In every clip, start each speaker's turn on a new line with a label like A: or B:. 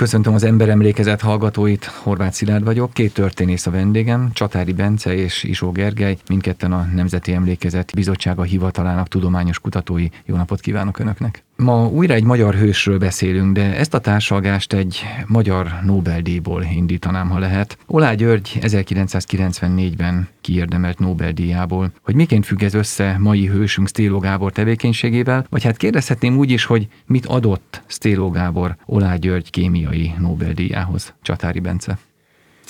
A: Köszöntöm az emberemlékezet hallgatóit, Horváth Szilárd vagyok, két történész a vendégem, Csatári Bence és Isó Gergely, mindketten a Nemzeti Emlékezet Bizottsága Hivatalának tudományos kutatói. Jó napot kívánok Önöknek! Ma újra egy magyar hősről beszélünk, de ezt a társalgást egy magyar Nobel-díjból indítanám, ha lehet. Olá György 1994-ben kiérdemelt Nobel-díjából. Hogy miként függ ez össze mai hősünk Stélo Gábor tevékenységével, vagy hát kérdezhetném úgy is, hogy mit adott Stélo Gábor Olá György kémiai Nobel-díjához. Csatári Bence.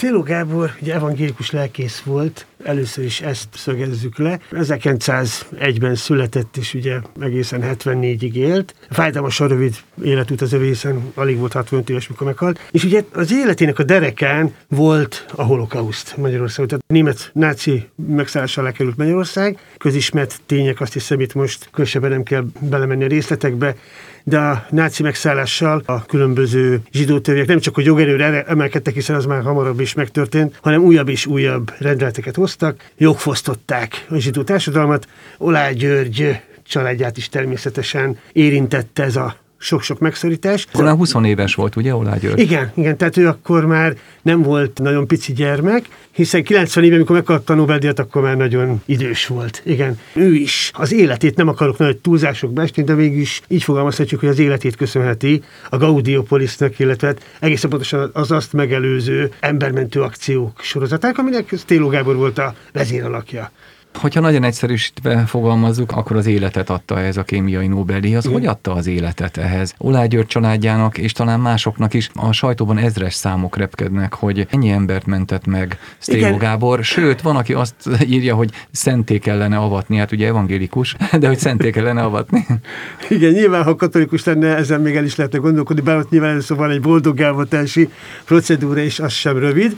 B: Céló Gábor ugye evangélikus lelkész volt, először is ezt szögezzük le. 1901-ben született, és ugye egészen 74-ig élt. Fájdalmasan rövid életút az övészen, alig volt 65 éves, mikor meghalt. És ugye az életének a derekán volt a holokauszt Magyarországon. Tehát német náci megszállással lekerült Magyarország. Közismert tények, azt hiszem itt most különösebben nem kell belemenni a részletekbe, de a náci megszállással a különböző zsidó törvények nem csak, hogy jogerőre emelkedtek, hiszen az már hamarabb is megtörtént, hanem újabb és újabb rendeleteket hoztak, jogfosztották a zsidó társadalmat. Olá György családját is természetesen érintette ez a sok-sok megszorítás.
A: Talán 20 éves volt, ugye, Olá György?
B: Igen, igen, tehát ő akkor már nem volt nagyon pici gyermek, hiszen 90 éve, amikor megkapta a Nobel-díjat, akkor már nagyon idős volt. Igen, ő is az életét, nem akarok nagy túlzások esni, de végül is így fogalmazhatjuk, hogy az életét köszönheti a Gaudiopolisnak, illetve hát egészen pontosan az azt megelőző embermentő akciók sorozaták, aminek Stéló Gábor volt a vezéralakja.
A: Hogyha nagyon egyszerűsítve fogalmazzuk, akkor az életet adta ez a kémiai Nobel-díjhoz. Hogy adta az életet ehhez? Olá György családjának, és talán másoknak is a sajtóban ezres számok repkednek, hogy ennyi embert mentett meg Stélo Gábor. Sőt, van, aki azt írja, hogy szenté kellene avatni, hát ugye evangélikus, de hogy szenté kellene avatni.
B: Igen, nyilván, ha katolikus lenne, ezen még el is lehetne gondolkodni, bár ott nyilván először van egy boldog elvatási procedúra, és az sem rövid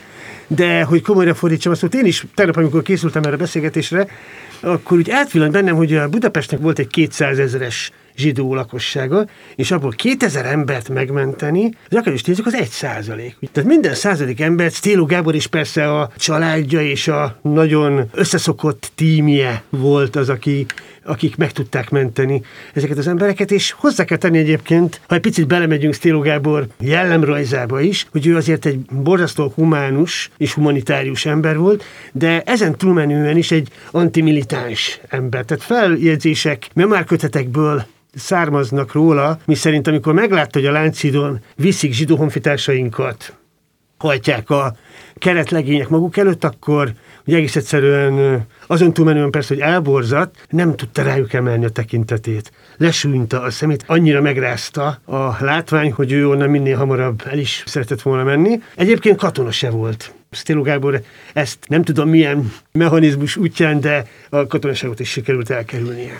B: de hogy komolyra fordítsam azt, hogy én is tegnap, amikor készültem erre a beszélgetésre, akkor úgy átvillant bennem, hogy a Budapestnek volt egy 200 ezeres zsidó lakossága, és abból 2000 embert megmenteni, az akár is nézzük, az egy százalék. Tehát minden százalék embert, Stélo Gábor is persze a családja és a nagyon összeszokott tímje volt az, aki akik meg tudták menteni ezeket az embereket, és hozzá kell tenni egyébként, ha egy picit belemegyünk Stélo Gábor jellemrajzába is, hogy ő azért egy borzasztó humánus és humanitárius ember volt, de ezen túlmenően is egy antimilitáns ember. Tehát feljegyzések, memárkötetekből származnak róla, mi szerint amikor meglátta, hogy a Láncidon viszik zsidó honfitársainkat, hajtják a keretlegények maguk előtt, akkor hogy egész egyszerűen azon túlmenően persze, hogy elborzat, nem tudta rájuk emelni a tekintetét. Lesúnyta a szemét, annyira megrázta a látvány, hogy ő onnan minél hamarabb el is szeretett volna menni. Egyébként katona se volt. Stélo Gábor ezt nem tudom milyen mechanizmus útján, de a katonaságot is sikerült elkerülnie.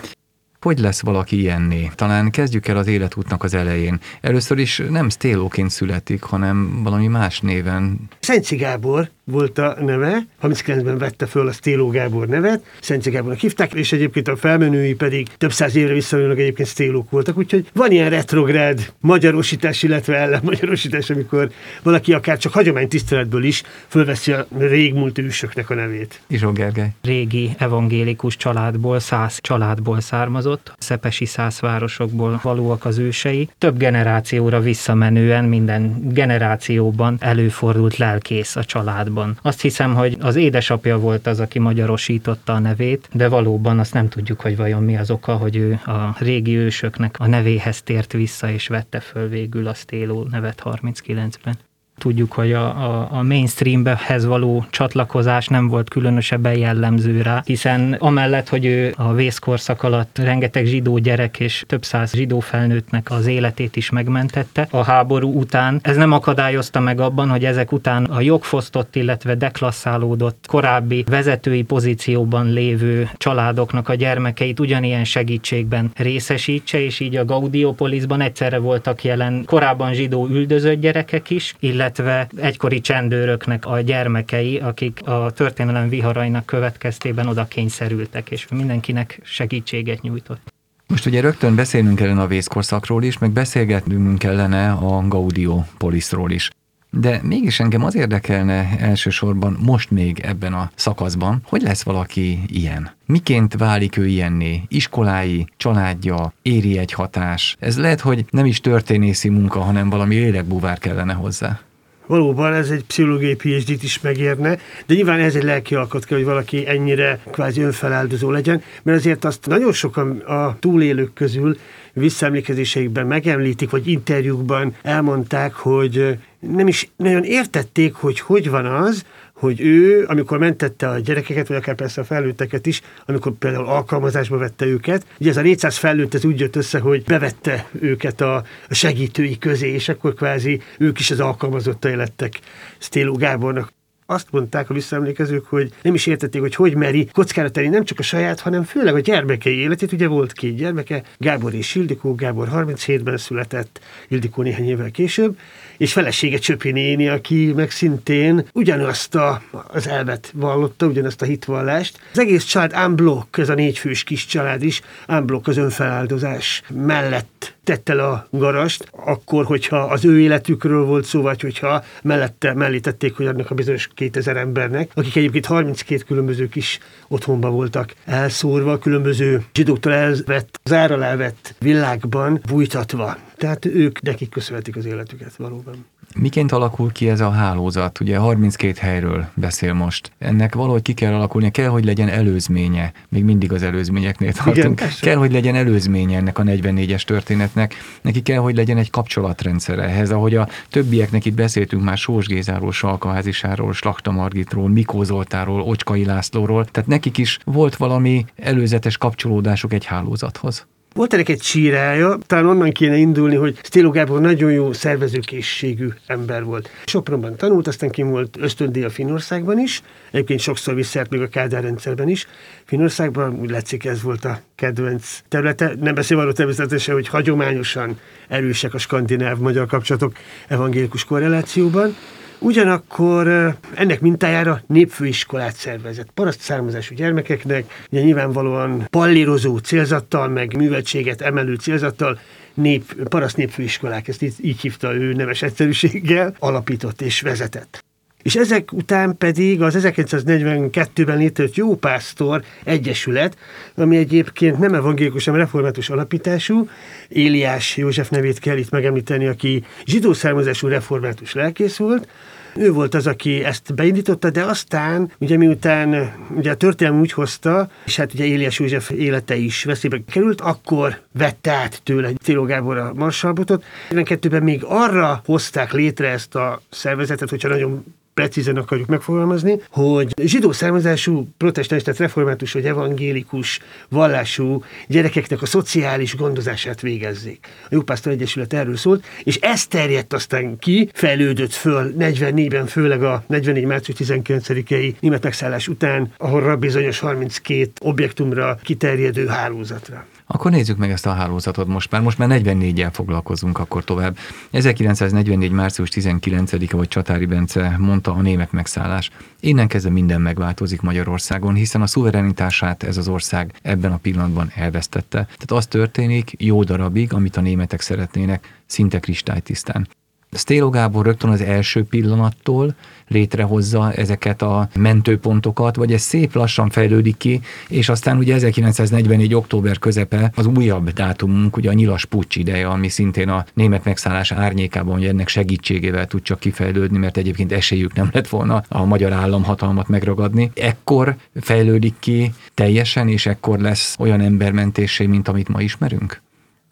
A: Hogy lesz valaki ilyenné? Talán kezdjük el az életútnak az elején. Először is nem Stélóként születik, hanem valami más néven.
B: Szent Gábor volt a neve, 39-ben vette föl a Stéló Gábor nevet, Szent Gábornak hívták, és egyébként a felmenői pedig több száz évre visszamenőleg egyébként Stélók voltak, úgyhogy van ilyen retrográd magyarosítás, illetve ellenmagyarosítás, amikor valaki akár csak tiszteletből is fölveszi a régmúlt ősöknek a nevét.
A: Izsó Gergely.
C: Régi evangélikus családból, száz családból származott, szepesi százvárosokból valóak az ősei. Több generációra visszamenően minden generációban előfordult lelkész a család családban. Azt hiszem, hogy az édesapja volt az, aki magyarosította a nevét, de valóban azt nem tudjuk, hogy vajon mi az oka, hogy ő a régi ősöknek a nevéhez tért vissza, és vette föl végül a Stéló nevet 39-ben. Tudjuk, hogy a, a, a mainstreambehez való csatlakozás nem volt különösebben jellemző rá, hiszen amellett, hogy ő a vészkorszak alatt rengeteg zsidó gyerek és több száz zsidó felnőttnek az életét is megmentette a háború után, ez nem akadályozta meg abban, hogy ezek után a jogfosztott, illetve deklasszálódott korábbi vezetői pozícióban lévő családoknak a gyermekeit ugyanilyen segítségben részesítse, és így a Gaudiopolisban egyszerre voltak jelen korábban zsidó üldözött gyerekek is, illetve illetve egykori csendőröknek a gyermekei, akik a történelem viharainak következtében oda kényszerültek, és mindenkinek segítséget nyújtott.
A: Most ugye rögtön beszélnünk kellene a vészkorszakról is, meg beszélgetnünk kellene a Gaudio poliszról is. De mégis engem az érdekelne elsősorban most még ebben a szakaszban, hogy lesz valaki ilyen. Miként válik ő ilyenné? Iskolái, családja, éri egy hatás. Ez lehet, hogy nem is történészi munka, hanem valami lélekbúvár kellene hozzá.
B: Valóban ez egy pszichológiai phd is megérne, de nyilván ez egy lelki alkot kell, hogy valaki ennyire kvázi önfeláldozó legyen, mert azért azt nagyon sokan a túlélők közül visszaemlékezéseikben megemlítik, vagy interjúkban elmondták, hogy nem is nagyon értették, hogy hogy van az, hogy ő, amikor mentette a gyerekeket, vagy akár persze a felnőtteket is, amikor például alkalmazásba vette őket, ugye ez a 400 felnőtt ez úgy jött össze, hogy bevette őket a segítői közé, és akkor kvázi ők is az alkalmazottai lettek Stéló Gábornak azt mondták a visszaemlékezők, hogy nem is értették, hogy hogy meri kockára tenni nem csak a saját, hanem főleg a gyermekei életét. Ugye volt két gyermeke, Gábor és Ildikó, Gábor 37-ben született, Ildikó néhány évvel később, és felesége Csöpi néni, aki meg szintén ugyanazt a, az elvet vallotta, ugyanazt a hitvallást. Az egész család unblock, ez a négyfős kis család is, unblock az önfeláldozás mellett tette le a garast, akkor, hogyha az ő életükről volt szó, vagy hogyha mellette mellé tették, hogy annak a bizonyos 2000 embernek, akik egyébként 32 különböző kis otthonban voltak elszórva, különböző zsidóktól elvett, az árral elvett világban bújtatva. Tehát ők nekik köszönhetik az életüket valóban.
A: Miként alakul ki ez a hálózat? Ugye 32 helyről beszél most. Ennek valahogy ki kell alakulnia, kell, hogy legyen előzménye. Még mindig az előzményeknél tartunk. Igen, kell, hogy legyen előzménye ennek a 44-es történetnek. Neki kell, hogy legyen egy kapcsolatrendszer ehhez, ahogy a többieknek itt beszéltünk már Sós Gézáról, Salkaházisáról, Slakta Margitról, Mikó Zoltáról, Ocskai Lászlóról. Tehát nekik is volt valami előzetes kapcsolódásuk egy hálózathoz.
B: Volt ennek egy csírája, talán onnan kéne indulni, hogy Stélo Gábor nagyon jó szervezőkészségű ember volt. Sopronban tanult, aztán kim volt ösztöndíj a Finországban is, egyébként sokszor visszert még a Kádár rendszerben is. Finországban úgy látszik ez volt a kedvenc területe. Nem beszél arról természetesen, hogy hagyományosan erősek a skandináv-magyar kapcsolatok evangélikus korrelációban. Ugyanakkor ennek mintájára népfőiskolát szervezett paraszt származású gyermekeknek, ugye nyilvánvalóan pallírozó célzattal, meg műveltséget emelő célzattal nép, paraszt népfőiskolák, ezt így, így hívta ő neves egyszerűséggel, alapított és vezetett. És ezek után pedig az 1942-ben létrejött Jópásztor Egyesület, ami egyébként nem evangélikus, hanem református alapítású. Éliás József nevét kell itt megemlíteni, aki zsidó származású református lelkész volt, ő volt az, aki ezt beindította, de aztán, ugye miután ugye a történelem úgy hozta, és hát ugye Éliás József élete is veszélybe került, akkor vette át tőle Téló Gábor a marsalbotot. 42-ben még arra hozták létre ezt a szervezetet, hogyha nagyon precízen akarjuk megfogalmazni, hogy zsidó származású protestáns, tehát református vagy evangélikus vallású gyerekeknek a szociális gondozását végezzék. A Jópásztor Egyesület erről szólt, és ez terjedt aztán ki, fejlődött föl 44-ben, főleg a 44. március 19-i német után, ahol bizonyos 32 objektumra kiterjedő hálózatra.
A: Akkor nézzük meg ezt a hálózatot most már. Most már 44-jel foglalkozunk akkor tovább. 1944. március 19-e, vagy Csatári Bence mondta a német megszállás. Innen kezdve minden megváltozik Magyarországon, hiszen a szuverenitását ez az ország ebben a pillanatban elvesztette. Tehát az történik jó darabig, amit a németek szeretnének, szinte kristálytisztán. Sztélo Gábor rögtön az első pillanattól létrehozza ezeket a mentőpontokat, vagy ez szép lassan fejlődik ki, és aztán ugye 1944. október közepe az újabb dátumunk, ugye a nyilas pucs ideje, ami szintén a német megszállás árnyékában, hogy ennek segítségével tud csak kifejlődni, mert egyébként esélyük nem lett volna a magyar állam hatalmat megragadni. Ekkor fejlődik ki teljesen, és ekkor lesz olyan embermentésé, mint amit ma ismerünk?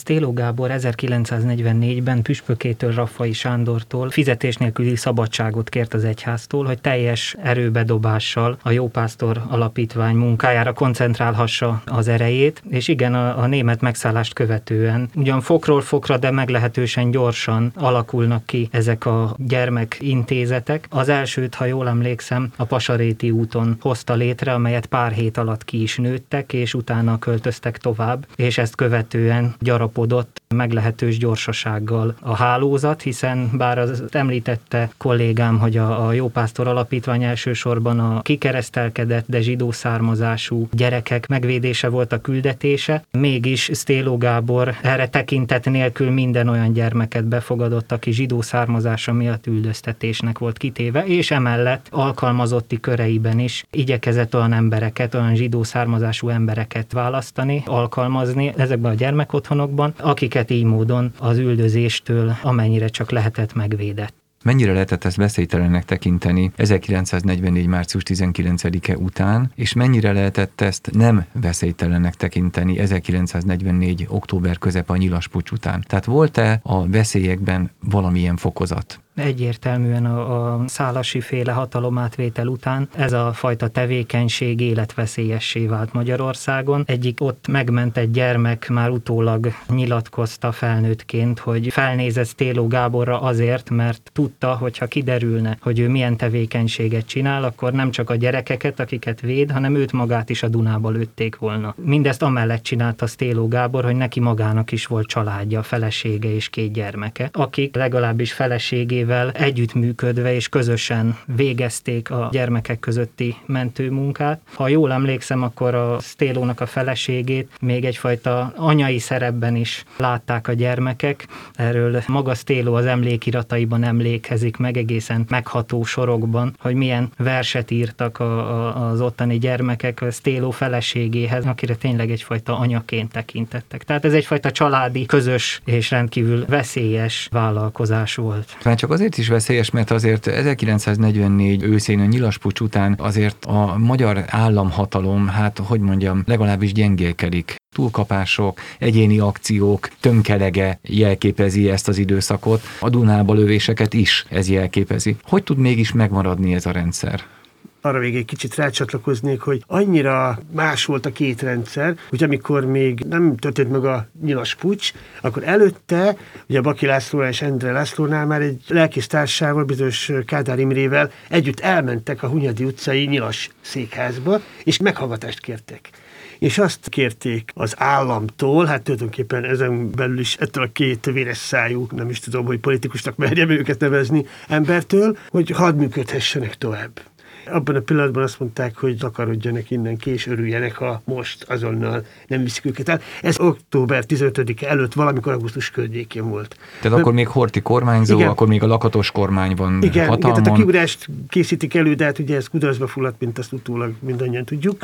C: Stéló Gábor 1944-ben püspökétől Raffai Sándortól fizetés nélküli szabadságot kért az egyháztól, hogy teljes erőbedobással a Jópásztor alapítvány munkájára koncentrálhassa az erejét, és igen, a, a német megszállást követően ugyan fokról fokra, de meglehetősen gyorsan alakulnak ki ezek a gyermekintézetek. Az elsőt, ha jól emlékszem, a Pasaréti úton hozta létre, amelyet pár hét alatt ki is nőttek, és utána költöztek tovább, és ezt követően gyarap becsapodott meglehetős gyorsasággal a hálózat, hiszen bár az említette kollégám, hogy a, a Jópásztor Alapítvány elsősorban a kikeresztelkedett, de zsidó származású gyerekek megvédése volt a küldetése, mégis Stéló Gábor erre tekintet nélkül minden olyan gyermeket befogadott, aki zsidó származása miatt üldöztetésnek volt kitéve, és emellett alkalmazotti köreiben is igyekezett olyan embereket, olyan zsidó származású embereket választani, alkalmazni ezekben a gyermekotthonokban, akiket így módon az üldözéstől amennyire csak lehetett megvédett.
A: Mennyire lehetett ezt veszélytelennek tekinteni 1944. március 19-e után, és mennyire lehetett ezt nem veszélytelennek tekinteni 1944. október közep a nyilaspucs után? Tehát volt-e a veszélyekben valamilyen fokozat?
C: Egyértelműen a, a szálasi féle hatalomátvétel után ez a fajta tevékenység életveszélyessé vált Magyarországon. Egyik ott megmentett gyermek már utólag nyilatkozta felnőttként, hogy felnézett Stéló Gáborra azért, mert tudta, hogy ha kiderülne, hogy ő milyen tevékenységet csinál, akkor nem csak a gyerekeket, akiket véd, hanem őt magát is a Dunába lőtték volna. Mindezt amellett csinálta Stéló Gábor, hogy neki magának is volt családja, felesége és két gyermeke, akik legalábbis feleségével segítségével együttműködve és közösen végezték a gyermekek közötti mentőmunkát. Ha jól emlékszem, akkor a Stélónak a feleségét még egyfajta anyai szerepben is látták a gyermekek. Erről maga Stéló az emlékirataiban emlékezik meg egészen megható sorokban, hogy milyen verset írtak a, a, az ottani gyermekek Stéló feleségéhez, akire tényleg egyfajta anyaként tekintettek. Tehát ez egyfajta családi, közös és rendkívül veszélyes vállalkozás volt.
A: Már csak azért is veszélyes, mert azért 1944 őszén a nyilaspucs után azért a magyar államhatalom, hát hogy mondjam, legalábbis gyengélkedik túlkapások, egyéni akciók tömkelege jelképezi ezt az időszakot, a Dunába lövéseket is ez jelképezi. Hogy tud mégis megmaradni ez a rendszer?
B: Arra még egy kicsit rácsatlakoznék, hogy annyira más volt a két rendszer, hogy amikor még nem történt meg a nyilas pucs, akkor előtte, ugye Baki László és Endre Lászlónál már egy lelkész társával, bizonyos Kádár Imrével együtt elmentek a Hunyadi utcai nyilas székházba, és meghallgatást kértek. És azt kérték az államtól, hát tulajdonképpen ezen belül is ettől a két véres szájú, nem is tudom, hogy politikusnak merjem őket nevezni embertől, hogy hadd működhessenek tovább abban a pillanatban azt mondták, hogy takarodjanak innen ki, és örüljenek, ha most azonnal nem viszik őket el. Ez október 15-e előtt valamikor augusztus környékén volt.
A: Tehát akkor még Horti kormányzó, igen. akkor még a lakatos kormány van igen, hatalmon.
B: Igen, tehát a kiugrást készítik elő, de hát ugye ez kudarcba fulladt, mint azt utólag mindannyian tudjuk.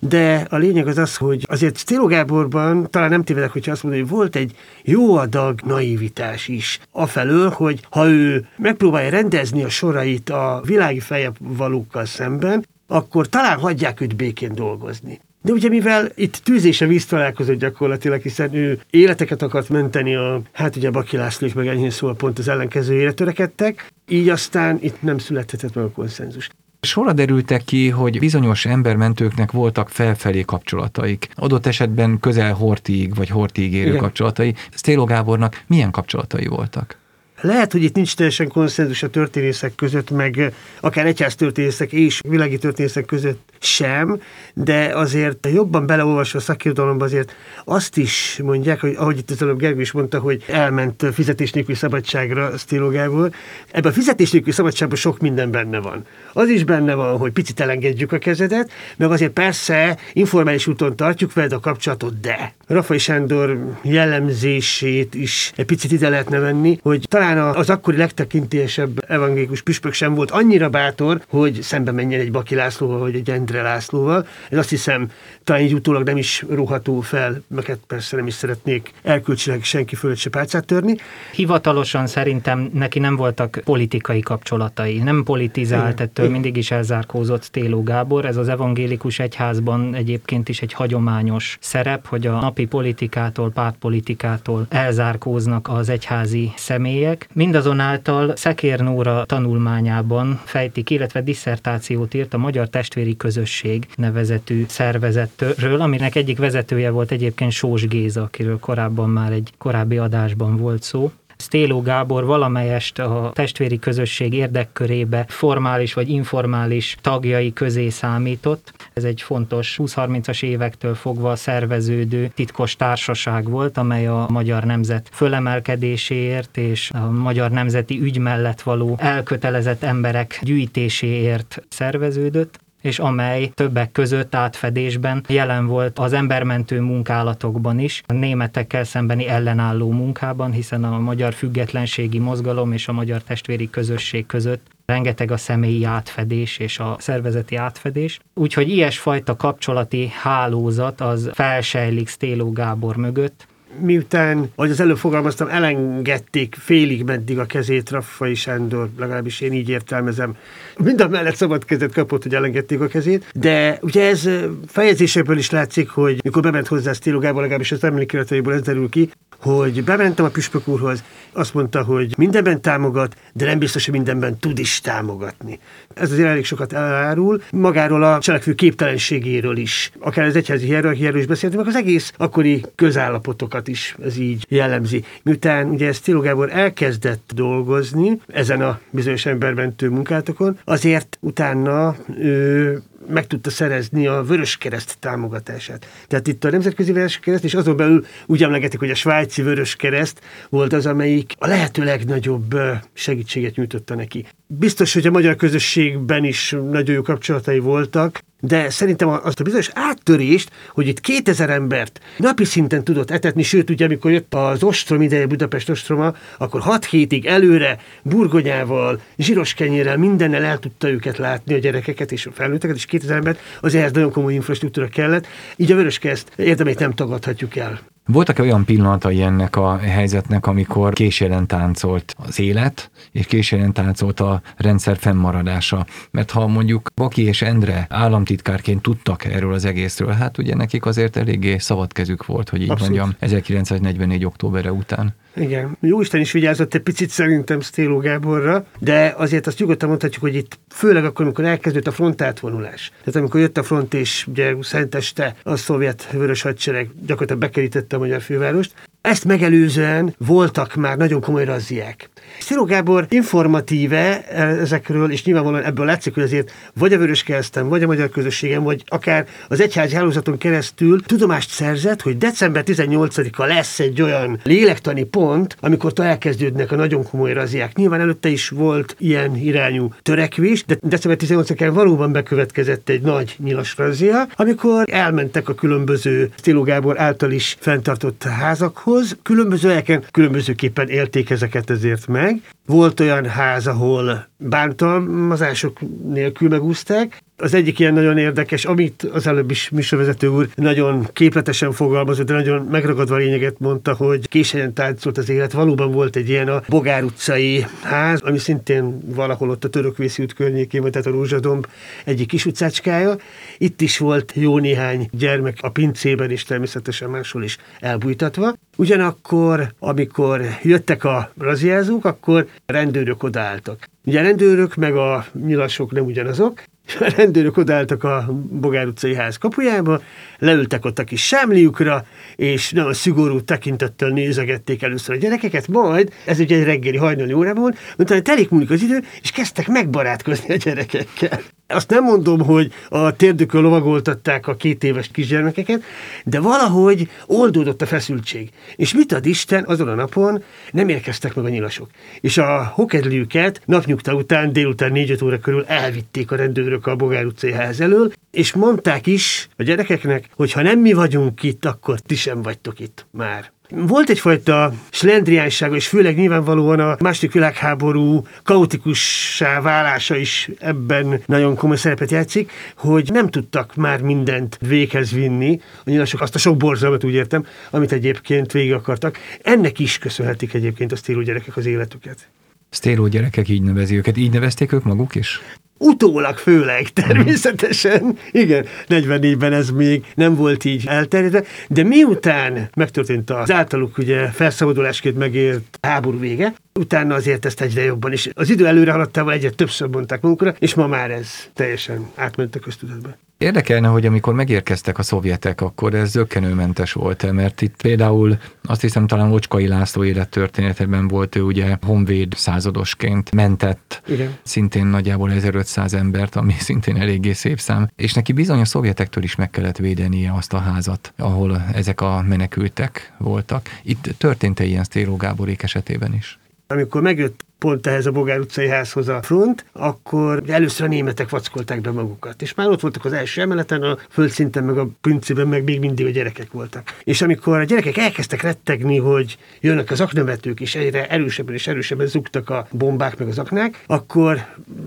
B: De a lényeg az az, hogy azért Céló Gáborban talán nem tévedek, hogyha azt mondom, hogy volt egy jó adag naivitás is. Afelől, hogy ha ő megpróbálja rendezni a sorait a világi fejebb valókkal szemben, akkor talán hagyják őt békén dolgozni. De ugye mivel itt tűzése víztalálkozott gyakorlatilag, hiszen ő életeket akart menteni, a, hát ugye Baki László is meg enyhén szóval pont az ellenkezőjére törekedtek, így aztán itt nem születhetett meg a konszenzus.
A: Sorra derültek ki, hogy bizonyos embermentőknek voltak felfelé kapcsolataik. Adott esetben közel Hortig vagy Hortig érő Igen. kapcsolatai. Sztélo Gábornak milyen kapcsolatai voltak?
B: Lehet, hogy itt nincs teljesen konszenzus a történészek között, meg akár egyház történészek és világi történészek között sem, de azért jobban beleolvasva a szakirodalomba azért azt is mondják, hogy ahogy itt az előbb Gergő is mondta, hogy elment fizetés nélküli szabadságra Szilogából. Ebben a fizetés nélküli szabadságban sok minden benne van. Az is benne van, hogy picit elengedjük a kezedet, meg azért persze informális úton tartjuk veled a kapcsolatot, de Rafai Sándor jellemzését is egy picit ide lehetne venni, hogy talán az akkori legtekintélyesebb evangélikus püspök sem volt annyira bátor, hogy szembe menjen egy Baki Lászlóval, vagy egy Endre Lászlóval. Ez azt hiszem, talán így utólag nem is ruható fel, mert hát persze nem is szeretnék elkölcsileg senki fölött se pálcát törni.
C: Hivatalosan szerintem neki nem voltak politikai kapcsolatai, nem politizált, ettől mindig is elzárkózott Téló Gábor. Ez az evangélikus egyházban egyébként is egy hagyományos szerep, hogy a napi politikától, pártpolitikától elzárkóznak az egyházi személyek. Mindazonáltal Szekér Nóra tanulmányában fejtik, illetve disszertációt írt a Magyar Testvéri Közösség nevezetű szervezetről, aminek egyik vezetője volt egyébként Sós Géza, akiről korábban már egy korábbi adásban volt szó. Stéló Gábor valamelyest a testvéri közösség érdekkörébe formális vagy informális tagjai közé számított. Ez egy fontos 20-30-as évektől fogva szerveződő titkos társaság volt, amely a magyar nemzet fölemelkedéséért és a magyar nemzeti ügy mellett való elkötelezett emberek gyűjtéséért szerveződött és amely többek között átfedésben jelen volt az embermentő munkálatokban is, a németekkel szembeni ellenálló munkában, hiszen a magyar függetlenségi mozgalom és a magyar testvéri közösség között rengeteg a személyi átfedés és a szervezeti átfedés. Úgyhogy ilyesfajta kapcsolati hálózat az felsejlik Stéló Gábor mögött,
B: miután, ahogy az előbb fogalmaztam, elengedték félig meddig a kezét Raffai Sándor, legalábbis én így értelmezem. Mind mellett szabad kezet kapott, hogy elengedték a kezét, de ugye ez fejezésekből is látszik, hogy mikor bement hozzá Stilogában, legalábbis az emlékirataiból ez derül ki, hogy bementem a püspök úrhoz, azt mondta, hogy mindenben támogat, de nem biztos, hogy mindenben tud is támogatni. Ez azért elég sokat elárul. Magáról a cselekvő képtelenségéről is, akár az egyházi hierarchiáról is beszéltünk, az egész akkori közállapotokat is ez így jellemzi. Miután ugye Sztiló Gábor elkezdett dolgozni ezen a bizonyos embermentő munkátokon, azért utána ő meg tudta szerezni a Vöröskereszt támogatását. Tehát itt a Nemzetközi Vöröskereszt, és azon belül úgy emlegetik, hogy a svájci Vöröskereszt volt az, amelyik a lehető legnagyobb segítséget nyújtotta neki. Biztos, hogy a magyar közösségben is nagyon jó kapcsolatai voltak, de szerintem azt a bizonyos áttörést, hogy itt 2000 embert napi szinten tudott etetni, sőt, ugye amikor jött az ostrom ideje, Budapest ostroma, akkor 6 hétig előre burgonyával, zsíros kenyérrel, mindennel el tudta őket látni, a gyerekeket és a felnőtteket, és 2000 embert, az ehhez nagyon komoly infrastruktúra kellett, így a Vöröskereszt érdemét nem tagadhatjuk el.
A: Voltak-e olyan pillanatai ennek a helyzetnek, amikor késélyen táncolt az élet, és késélyen táncolt a rendszer fennmaradása? Mert ha mondjuk Baki és Endre államtitkárként tudtak erről az egészről, hát ugye nekik azért eléggé szabad kezük volt, hogy így Abszolút. mondjam, 1944. októberre után.
B: Igen, Jóisten is vigyázott egy picit szerintem Stéló Gáborra, de azért azt nyugodtan mondhatjuk, hogy itt főleg akkor, amikor elkezdődött a frontátvonulás. Tehát amikor jött a front és ugye szenteste a szovjet vörös hadsereg gyakorlatilag bekerítette a magyar fővárost, ezt megelőzően voltak már nagyon komoly razziák. Sziló Gábor informatíve ezekről, és nyilvánvalóan ebből látszik, hogy azért vagy a Vörös Kereszten, vagy a magyar közösségem, vagy akár az egyházi hálózaton keresztül tudomást szerzett, hogy december 18-a lesz egy olyan lélektani pont, amikor elkezdődnek a nagyon komoly razziák. Nyilván előtte is volt ilyen irányú törekvés, de december 18-án valóban bekövetkezett egy nagy nyilas razzia, amikor elmentek a különböző Sziló Gábor által is fenntartott házakhoz, házhoz, különböző helyeken különbözőképpen élték ezeket ezért meg. Volt olyan ház, ahol bántalmazások nélkül megúzták. Az egyik ilyen nagyon érdekes, amit az előbb is műsorvezető úr nagyon képletesen fogalmazott, de nagyon megragadva lényeget mondta, hogy későn táncolt az élet. Valóban volt egy ilyen a Bogár utcai ház, ami szintén valahol ott a Törökvészi út környékén, vagy tehát a Rózsadomb egyik kis utcácskája. Itt is volt jó néhány gyermek a pincében, és természetesen máshol is elbújtatva. Ugyanakkor, amikor jöttek a raziázók, akkor rendőrök odaálltak. Ugye a rendőrök meg a nyilasok nem ugyanazok, a rendőrök odálltak a Bogár utcai ház kapujába, leültek ott a kis sámliukra, és nagyon szigorú tekintettel nézegették először a gyerekeket, majd, ez ugye egy reggeli hajnali órában, utána telik múlik az idő, és kezdtek megbarátkozni a gyerekekkel. Azt nem mondom, hogy a térdükön lovagoltatták a két éves kisgyermekeket, de valahogy oldódott a feszültség. És mit ad Isten, azon a napon nem érkeztek meg a nyilasok. És a hokedlőket napnyugta után délután 4 óra körül elvitték a rendőrök a Bogár utcai ház elől, és mondták is a gyerekeknek, hogy ha nem mi vagyunk itt, akkor ti sem vagytok itt már. Volt egyfajta slendriánsága, és főleg nyilvánvalóan a második világháború kaotikussá válása is ebben nagyon komoly szerepet játszik, hogy nem tudtak már mindent véghez vinni, a nyilasok azt a sok borzalmat úgy értem, amit egyébként végig akartak. Ennek is köszönhetik egyébként a stílú gyerekek az életüket.
A: Stéló gyerekek így nevezi őket. Így nevezték ők maguk is?
B: Utólag főleg, természetesen. Igen, 44-ben ez még nem volt így elterjedve, de miután megtörtént az általuk ugye felszabadulásként megért háború vége, utána azért ezt egyre jobban is. Az idő előre haladtával egyre többször mondták magukra, és ma már ez teljesen átment a köztudatba.
A: Érdekelne, hogy amikor megérkeztek a szovjetek, akkor ez zöggenőmentes volt, mert itt például azt hiszem talán Ocskai László élettörténetében volt ő ugye honvéd századosként mentett,
B: Igen.
A: szintén nagyjából 1500 embert, ami szintén eléggé szép szám, és neki bizony a szovjetektől is meg kellett védenie azt a házat, ahol ezek a menekültek voltak. Itt történt-e ilyen Sztéló Gáborék esetében is?
B: Amikor megjött pont ehhez a Bogár utcai házhoz a front, akkor először a németek vackolták be magukat. És már ott voltak az első emeleten, a földszinten, meg a pincében, meg még mindig a gyerekek voltak. És amikor a gyerekek elkezdtek rettegni, hogy jönnek az aknavetők, és egyre erősebben és erősebben zugtak a bombák meg az aknák, akkor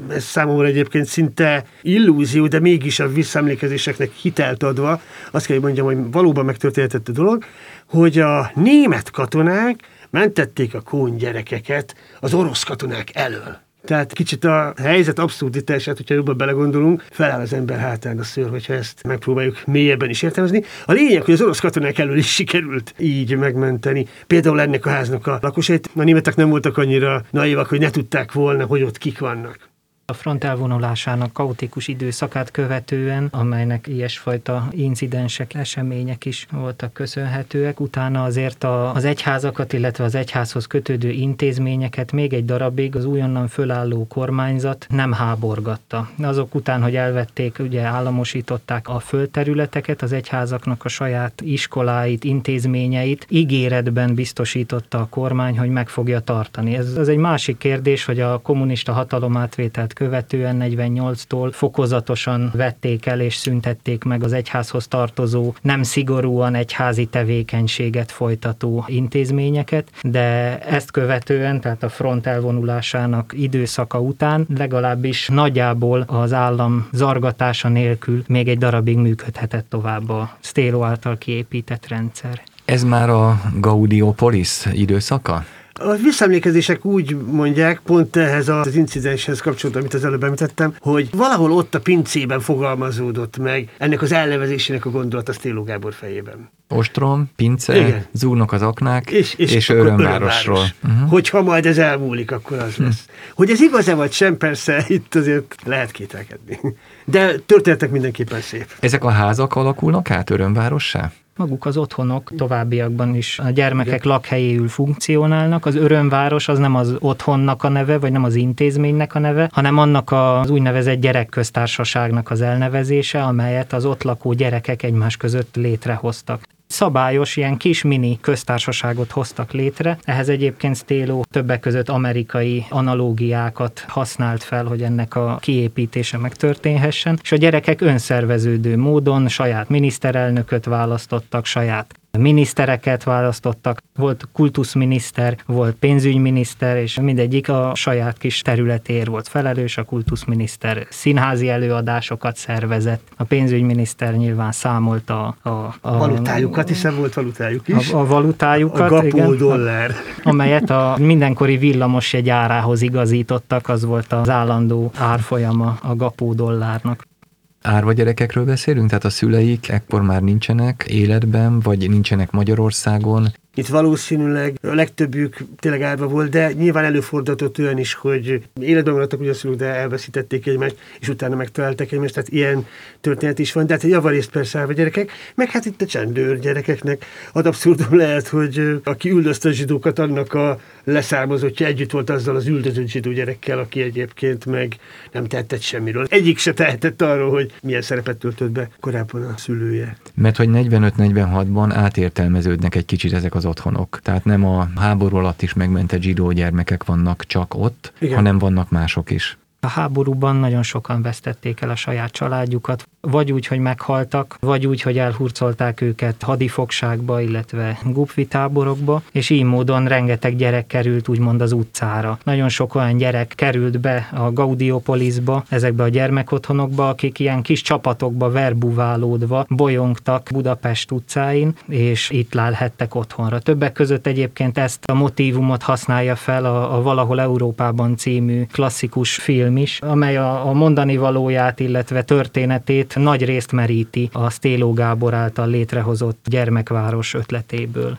B: ez számomra egyébként szinte illúzió, de mégis a visszaemlékezéseknek hitelt adva, azt kell, hogy mondjam, hogy valóban megtörténhetett a dolog, hogy a német katonák mentették a kón gyerekeket az orosz katonák elől. Tehát kicsit a helyzet abszurditását, hogyha jobban belegondolunk, feláll az ember hátán a szőr, hogyha ezt megpróbáljuk mélyebben is értelmezni. A lényeg, hogy az orosz katonák elől is sikerült így megmenteni. Például ennek a háznak a lakosait. A németek nem voltak annyira naivak, hogy ne tudták volna, hogy ott kik vannak.
C: A front elvonulásának kaotikus időszakát követően, amelynek ilyesfajta incidensek, események is voltak köszönhetőek, utána azért az egyházakat, illetve az egyházhoz kötődő intézményeket még egy darabig az újonnan fölálló kormányzat nem háborgatta. Azok után, hogy elvették, ugye államosították a földterületeket, az egyházaknak a saját iskoláit, intézményeit ígéretben biztosította a kormány, hogy meg fogja tartani. Ez az egy másik kérdés, hogy a kommunista hatalomátvételt követően 48-tól fokozatosan vették el és szüntették meg az egyházhoz tartozó, nem szigorúan egyházi tevékenységet folytató intézményeket, de ezt követően, tehát a front elvonulásának időszaka után legalábbis nagyjából az állam zargatása nélkül még egy darabig működhetett tovább a Stélo által kiépített rendszer.
A: Ez már a Gaudiopolis időszaka?
B: A visszaemlékezések úgy mondják, pont ehhez az incidenshez kapcsolatban, amit az előbb említettem, hogy valahol ott a pincében fogalmazódott meg ennek az elnevezésének a gondolat a Stéló Gábor fejében.
A: Ostrom, pince,
B: Igen.
A: zúgnak az aknák, és, és, és örömvárosról.
B: Örömváros.
A: Uh-huh.
B: Hogyha majd ez elmúlik, akkor az lesz. Hogy ez igaz-e vagy sem, persze itt azért lehet kételkedni. De történetek mindenképpen szép.
A: Ezek a házak alakulnak át örömvárossá?
C: Maguk az otthonok továbbiakban is a gyermekek lakhelyéül funkcionálnak. Az örömváros az nem az otthonnak a neve, vagy nem az intézménynek a neve, hanem annak az úgynevezett gyerekköztársaságnak az elnevezése, amelyet az ott lakó gyerekek egymás között létrehoztak szabályos, ilyen kis mini köztársaságot hoztak létre. Ehhez egyébként Stélo többek között amerikai analógiákat használt fel, hogy ennek a kiépítése megtörténhessen, és a gyerekek önszerveződő módon saját miniszterelnököt választottak, saját minisztereket választottak, volt kultuszminiszter, volt pénzügyminiszter, és mindegyik a saját kis területér volt felelős, a kultuszminiszter színházi előadásokat szervezett, a pénzügyminiszter nyilván számolt a... a,
B: a valutájukat, hiszen volt valutájuk is.
C: A, a valutájukat,
B: a
C: igen,
B: dollár.
C: amelyet a mindenkori villamos egy árához igazítottak, az volt az állandó árfolyama a gapó dollárnak
A: árva gyerekekről beszélünk, tehát a szüleik ekkor már nincsenek életben, vagy nincsenek Magyarországon,
B: itt valószínűleg a legtöbbjük tényleg árva volt, de nyilván előfordulhatott olyan is, hogy életben maradtak ugye a szülők, de elveszítették egymást, és utána megtalálták egymást, tehát ilyen történet is van. De hát javarészt persze árva gyerekek, meg hát itt a csendőr gyerekeknek ad abszurdum lehet, hogy aki üldözte a zsidókat, annak a leszármazottja együtt volt azzal az üldözött zsidó gyerekkel, aki egyébként meg nem tehetett semmiről. Egyik se tehetett arról, hogy milyen szerepet töltött be korábban a szülője.
A: Mert hogy 45-46-ban átértelmeződnek egy kicsit ezek az otthonok. Tehát nem a háború alatt is megmentett zsidó gyermekek vannak csak ott, Igen. hanem vannak mások is.
C: A háborúban nagyon sokan vesztették el a saját családjukat, vagy úgy, hogy meghaltak, vagy úgy, hogy elhurcolták őket hadifogságba, illetve gupvi táborokba, és így módon rengeteg gyerek került úgymond az utcára. Nagyon sok olyan gyerek került be a Gaudiopolisba, ezekbe a gyermekotthonokba, akik ilyen kis csapatokba verbuválódva bolyongtak Budapest utcáin, és itt lálhettek otthonra. Többek között egyébként ezt a motívumot használja fel a, a Valahol Európában című klasszikus film is, amely a, a mondani valóját, illetve történetét nagy részt meríti a Stéló Gábor által létrehozott gyermekváros ötletéből.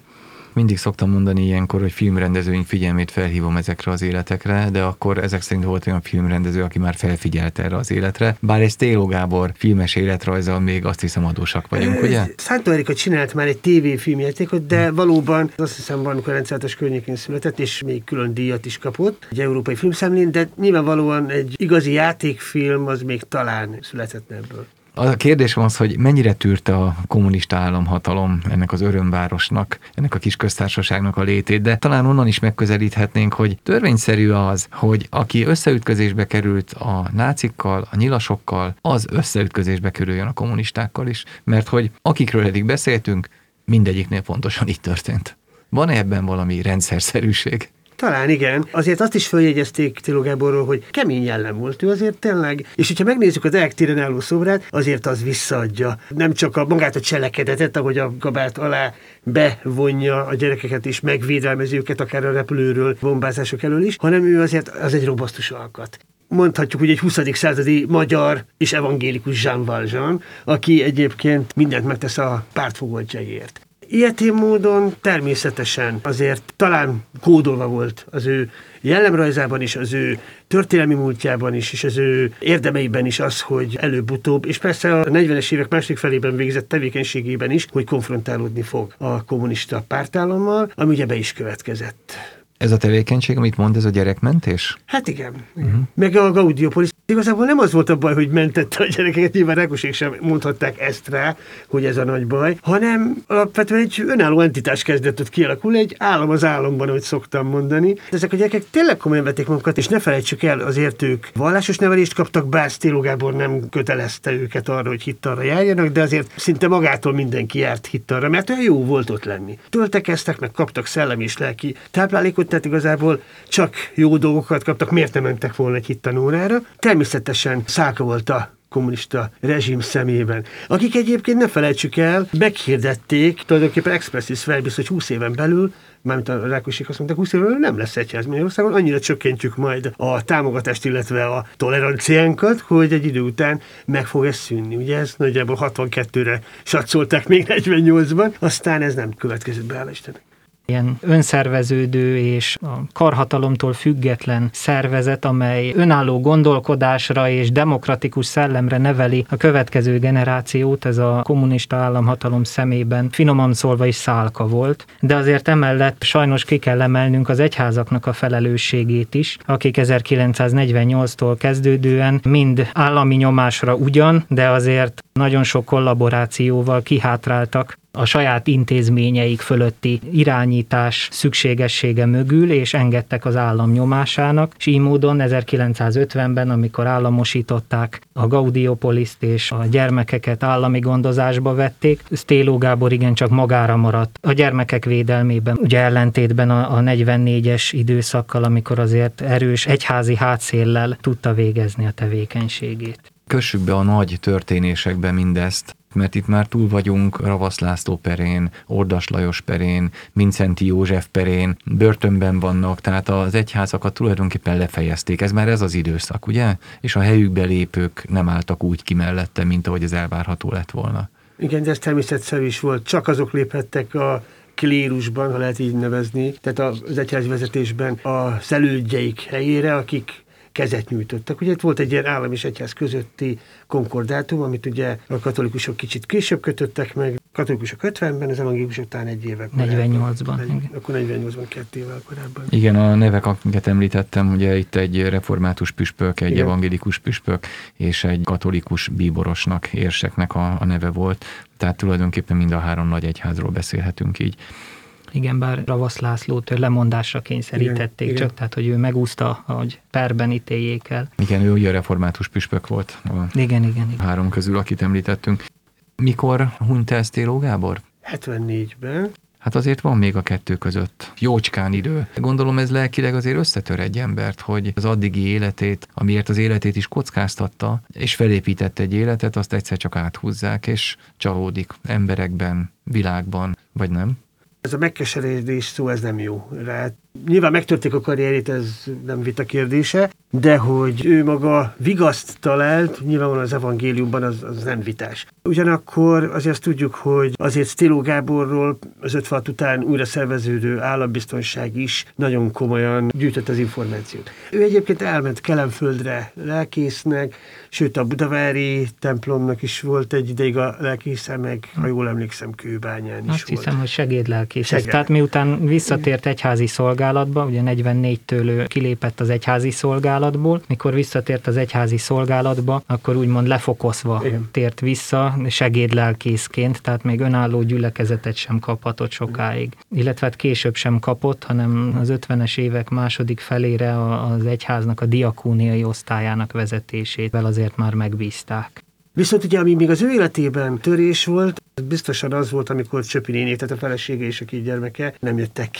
A: Mindig szoktam mondani ilyenkor, hogy filmrendezőink figyelmét felhívom ezekre az életekre, de akkor ezek szerint volt olyan filmrendező, aki már felfigyelt erre az életre. Bár ez Téló Gábor filmes életrajza, még azt hiszem adósak vagyunk, ugye?
B: Szántó Erika csinált már egy tévéfilmjátékot, de valóban azt hiszem van, amikor rendszertes környékén született, és még külön díjat is kapott egy európai filmszemlén, de nyilvánvalóan egy igazi játékfilm az még talán született ebből.
A: A kérdés van az, hogy mennyire tűrte a kommunista államhatalom ennek az örömvárosnak, ennek a kis köztársaságnak a létét, de talán onnan is megközelíthetnénk, hogy törvényszerű az, hogy aki összeütközésbe került a nácikkal, a nyilasokkal, az összeütközésbe kerüljön a kommunistákkal is, mert hogy akikről eddig beszéltünk, mindegyiknél pontosan így történt. Van-e ebben valami rendszerszerűség?
B: Talán igen. Azért azt is följegyezték Tilo Gáborról, hogy kemény jellem volt ő azért tényleg. És hogyha megnézzük az Deák téren álló szobrát, azért az visszaadja. Nem csak a magát a cselekedetet, ahogy a kabát alá bevonja a gyerekeket is, megvédelmezi őket akár a repülőről, bombázások elől is, hanem ő azért az egy robosztus alkat mondhatjuk, hogy egy 20. századi magyar és evangélikus Jean Valjean, aki egyébként mindent megtesz a pártfogoltjaiért. Ilyetén módon természetesen azért talán kódolva volt az ő jellemrajzában is, az ő történelmi múltjában is, és az ő érdemeiben is az, hogy előbb-utóbb, és persze a 40-es évek második felében végzett tevékenységében is, hogy konfrontálódni fog a kommunista pártállammal, ami ugye be is következett.
A: Ez a tevékenység, amit mond, ez a gyerekmentés?
B: Hát igen. Uh-huh. Meg a Gaudiopolis. Igazából nem az volt a baj, hogy mentette a gyerekeket, nyilván Rákosék sem mondhatták ezt rá, hogy ez a nagy baj, hanem alapvetően egy önálló entitás kezdett ott kialakulni, egy állam az államban, ahogy szoktam mondani. Ezek a gyerekek tényleg komolyan vették magukat, és ne felejtsük el, azért ők vallásos nevelést kaptak, bár Sztéló Gábor nem kötelezte őket arra, hogy hittarra járjanak, de azért szinte magától mindenki járt hittarra, mert olyan jó volt ott lenni. Töltekeztek, meg kaptak szellemi és lelki táplálékot, tehát igazából csak jó dolgokat kaptak, miért nem mentek volna egy hittanórára. Természetesen szálka volt a kommunista rezsim szemében, akik egyébként ne felejtsük el, meghirdették tulajdonképpen expressis verbis, hogy 20 éven belül mármint a Rákosék azt mondták, 20 éven nem lesz egyház Magyarországon, annyira csökkentjük majd a támogatást, illetve a toleranciánkat, hogy egy idő után meg fog ez szűnni. Ugye ez nagyjából 62-re satszolták még 48-ban, aztán ez nem következett be, Istennek
C: ilyen önszerveződő és a karhatalomtól független szervezet, amely önálló gondolkodásra és demokratikus szellemre neveli a következő generációt, ez a kommunista államhatalom szemében finoman szólva is szálka volt, de azért emellett sajnos ki kell emelnünk az egyházaknak a felelősségét is, akik 1948-tól kezdődően mind állami nyomásra ugyan, de azért nagyon sok kollaborációval kihátráltak a saját intézményeik fölötti irányítás szükségessége mögül, és engedtek az állam nyomásának, és így módon 1950-ben, amikor államosították a Gaudiopoliszt és a gyermekeket állami gondozásba vették, Stéló Gábor igencsak magára maradt. A gyermekek védelmében, ugye ellentétben a, a 44-es időszakkal, amikor azért erős egyházi hátszéllel tudta végezni a tevékenységét.
A: Kössük be a nagy történésekbe mindezt, mert itt már túl vagyunk Ravasz László perén, Ordas Lajos perén, Mincenti József perén, börtönben vannak, tehát az egyházakat tulajdonképpen lefejezték. Ez már ez az időszak, ugye? És a helyükbe lépők nem álltak úgy ki mellette, mint ahogy ez elvárható lett volna.
B: Igen, de ez természetszerű is volt. Csak azok léphettek a klérusban, ha lehet így nevezni, tehát az egyházi vezetésben a szelődjeik helyére, akik kezet nyújtottak. Ugye itt volt egy ilyen állam és egyház közötti konkordátum, amit ugye a katolikusok kicsit később kötöttek meg, katolikusok 50-ben, az evangélikusok talán egy éve
C: 48-ban.
B: Egy, akkor 48-ban kettő évvel korábban.
A: Igen, a nevek, amiket említettem, ugye itt egy református püspök, egy Igen. evangélikus püspök és egy katolikus bíborosnak, érseknek a, a neve volt. Tehát tulajdonképpen mind a három nagy egyházról beszélhetünk így.
C: Igen, bár Ravasz Lászlót lemondásra kényszerítették, igen, csak igen. tehát, hogy ő megúszta, hogy perben ítéljék el.
A: Igen, ő ugye református püspök volt. A
C: igen, igen, igen.
A: Három közül, akit említettünk. Mikor hunyt ezt Téló Gábor?
B: 74-ben.
A: Hát azért van még a kettő között jócskán idő. Gondolom ez lelkileg azért összetör egy embert, hogy az addigi életét, amiért az életét is kockáztatta, és felépített egy életet, azt egyszer csak áthúzzák, és csalódik emberekben, világban, vagy nem?
B: Ez a megkeseredés szó, ez nem jó rá. Nyilván megtörték a karrierét, ez nem vita kérdése, de hogy ő maga vigaszt talált, nyilvánvalóan az evangéliumban az, az nem vitás. Ugyanakkor azért azt tudjuk, hogy azért Stiló Gáborról az 56 után újra szerveződő állambiztonság is nagyon komolyan gyűjtött az információt. Ő egyébként elment Kelemföldre lelkésznek, sőt a Budavári templomnak is volt egy ideig a lelkésze, meg ha jól emlékszem, Kőbányán is
C: Azt
B: volt.
C: hiszem, hogy segédlelkész.
B: Segéd.
C: Tehát miután visszatért egyházi szolgálatba, ugye 44-től kilépett az egyházi szolgálatból, mikor visszatért az egyházi szolgálatba, akkor úgymond lefokozva
B: Igen.
C: tért vissza segédlelkészként, tehát még önálló gyülekezetet sem kaphatott sokáig. Illetve hát később sem kapott, hanem az 50-es évek második felére az egyháznak a diakóniai osztályának vezetésével azért már megbízták.
B: Viszont ugye, ami még az ő életében törés volt, biztosan az volt, amikor Csöpi néni, tehát a felesége és a két gyermeke nem jöttek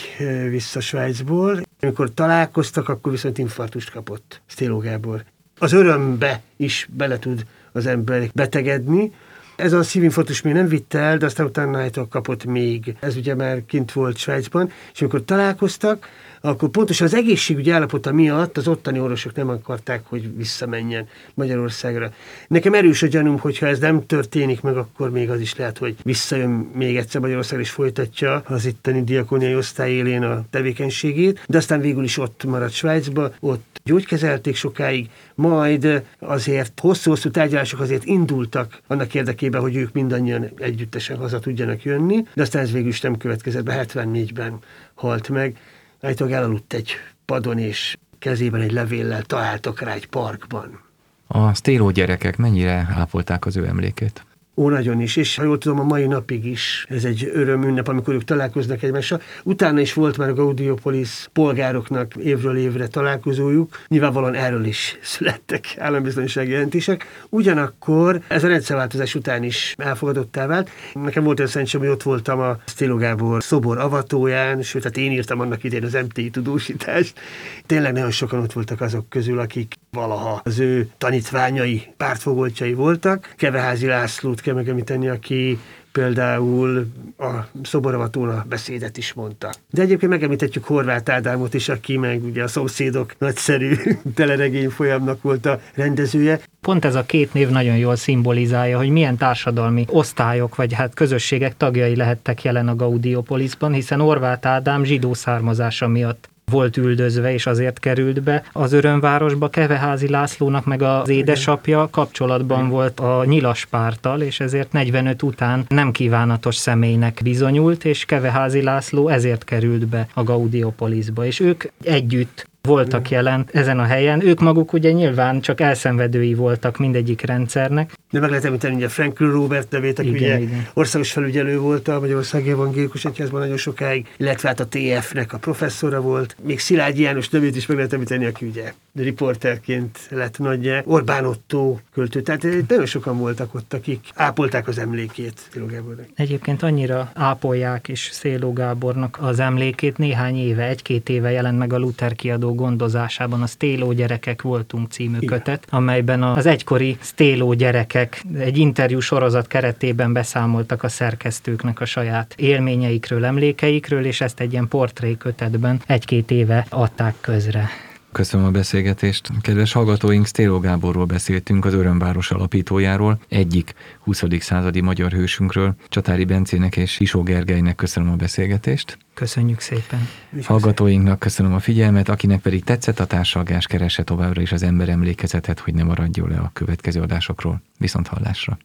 B: vissza Svájcból. Amikor találkoztak, akkor viszont infarktust kapott Sztéló Gábor. Az örömbe is bele tud az ember betegedni, ez a szívinfarktus még nem vitte el, de aztán utána kapott még. Ez ugye már kint volt Svájcban, és amikor találkoztak, akkor pontosan az egészségügyi állapota miatt az ottani orvosok nem akarták, hogy visszamenjen Magyarországra. Nekem erős a gyanúm, hogyha ez nem történik meg, akkor még az is lehet, hogy visszajön még egyszer Magyarországra és folytatja az itteni diakóniai osztály élén a tevékenységét, de aztán végül is ott maradt Svájcba, ott gyógykezelték sokáig, majd azért hosszú-hosszú tárgyalások azért indultak annak érdekében, hogy ők mindannyian együttesen haza tudjanak jönni, de aztán ez végül is nem következett be, 74-ben halt meg. Állítólag elaludt egy padon, és kezében egy levéllel találtak rá egy parkban.
A: A Stéló gyerekek mennyire ápolták az ő emlékét?
B: Ó, nagyon is, és ha jól tudom, a mai napig is ez egy örömünnep, amikor ők találkoznak egymással. Utána is volt már a Gaudiopolis polgároknak évről évre találkozójuk, nyilvánvalóan erről is születtek állambiztonsági jelentések. Ugyanakkor ez a rendszerváltozás után is elfogadottá vált. Nekem volt olyan szerencsém, hogy ott voltam a Sztélo Gábor szobor avatóján, sőt, hát én írtam annak idén az MTI tudósítást. Tényleg nagyon sokan ott voltak azok közül, akik valaha az ő tanítványai, pártfogoltjai voltak. Keveházi Lászlót kell megemlíteni, aki például a szoboravatón a beszédet is mondta. De egyébként megemlíthetjük Horváth Ádámot is, aki meg ugye a szomszédok nagyszerű teleregény folyamnak volt a rendezője.
C: Pont ez a két név nagyon jól szimbolizálja, hogy milyen társadalmi osztályok vagy hát közösségek tagjai lehettek jelen a Gaudiopolisban, hiszen Orvát Ádám zsidó származása miatt volt üldözve, és azért került be az örömvárosba. Keveházi Lászlónak meg az édesapja kapcsolatban volt a nyilas párttal, és ezért 45 után nem kívánatos személynek bizonyult, és Keveházi László ezért került be a Gaudiopolisba, és ők együtt voltak jelen ezen a helyen. Ők maguk ugye nyilván csak elszenvedői voltak mindegyik rendszernek.
B: De meg lehet említeni ugye Franklin Robert nevét, aki
C: Igen,
B: ugye
C: igen.
B: országos felügyelő volt a Magyarországi Evangélikus Egyházban nagyon sokáig, illetve hát a TF-nek a professzora volt. Még Szilágyi János nevét is meg lehet említeni, aki ugye riporterként lett nagyja. Orbán Otto költő, tehát nagyon sokan voltak ott, akik ápolták az emlékét Sziló Gábornak.
C: Egyébként annyira ápolják is Széló Gábornak az emlékét. Néhány éve, egy-két éve jelent meg a Luther kiadó gondozásában a Stéló gyerekek voltunk című
B: Igen.
C: kötet, amelyben az egykori Stéló gyerekek egy interjú sorozat keretében beszámoltak a szerkesztőknek a saját élményeikről, emlékeikről, és ezt egy ilyen portré kötetben egy-két éve adták közre.
A: Köszönöm a beszélgetést. Kedves hallgatóink, Stéló Gáborról beszéltünk, az Örömváros alapítójáról, egyik 20. századi magyar hősünkről. Csatári Bencének és Isó Gergelynek köszönöm a beszélgetést.
C: Köszönjük szépen!
A: Hallgatóinknak köszönöm a figyelmet, akinek pedig tetszett a társalgás, keresse továbbra is az ember emlékezetet, hogy ne maradjon le a következő adásokról. Viszont hallásra!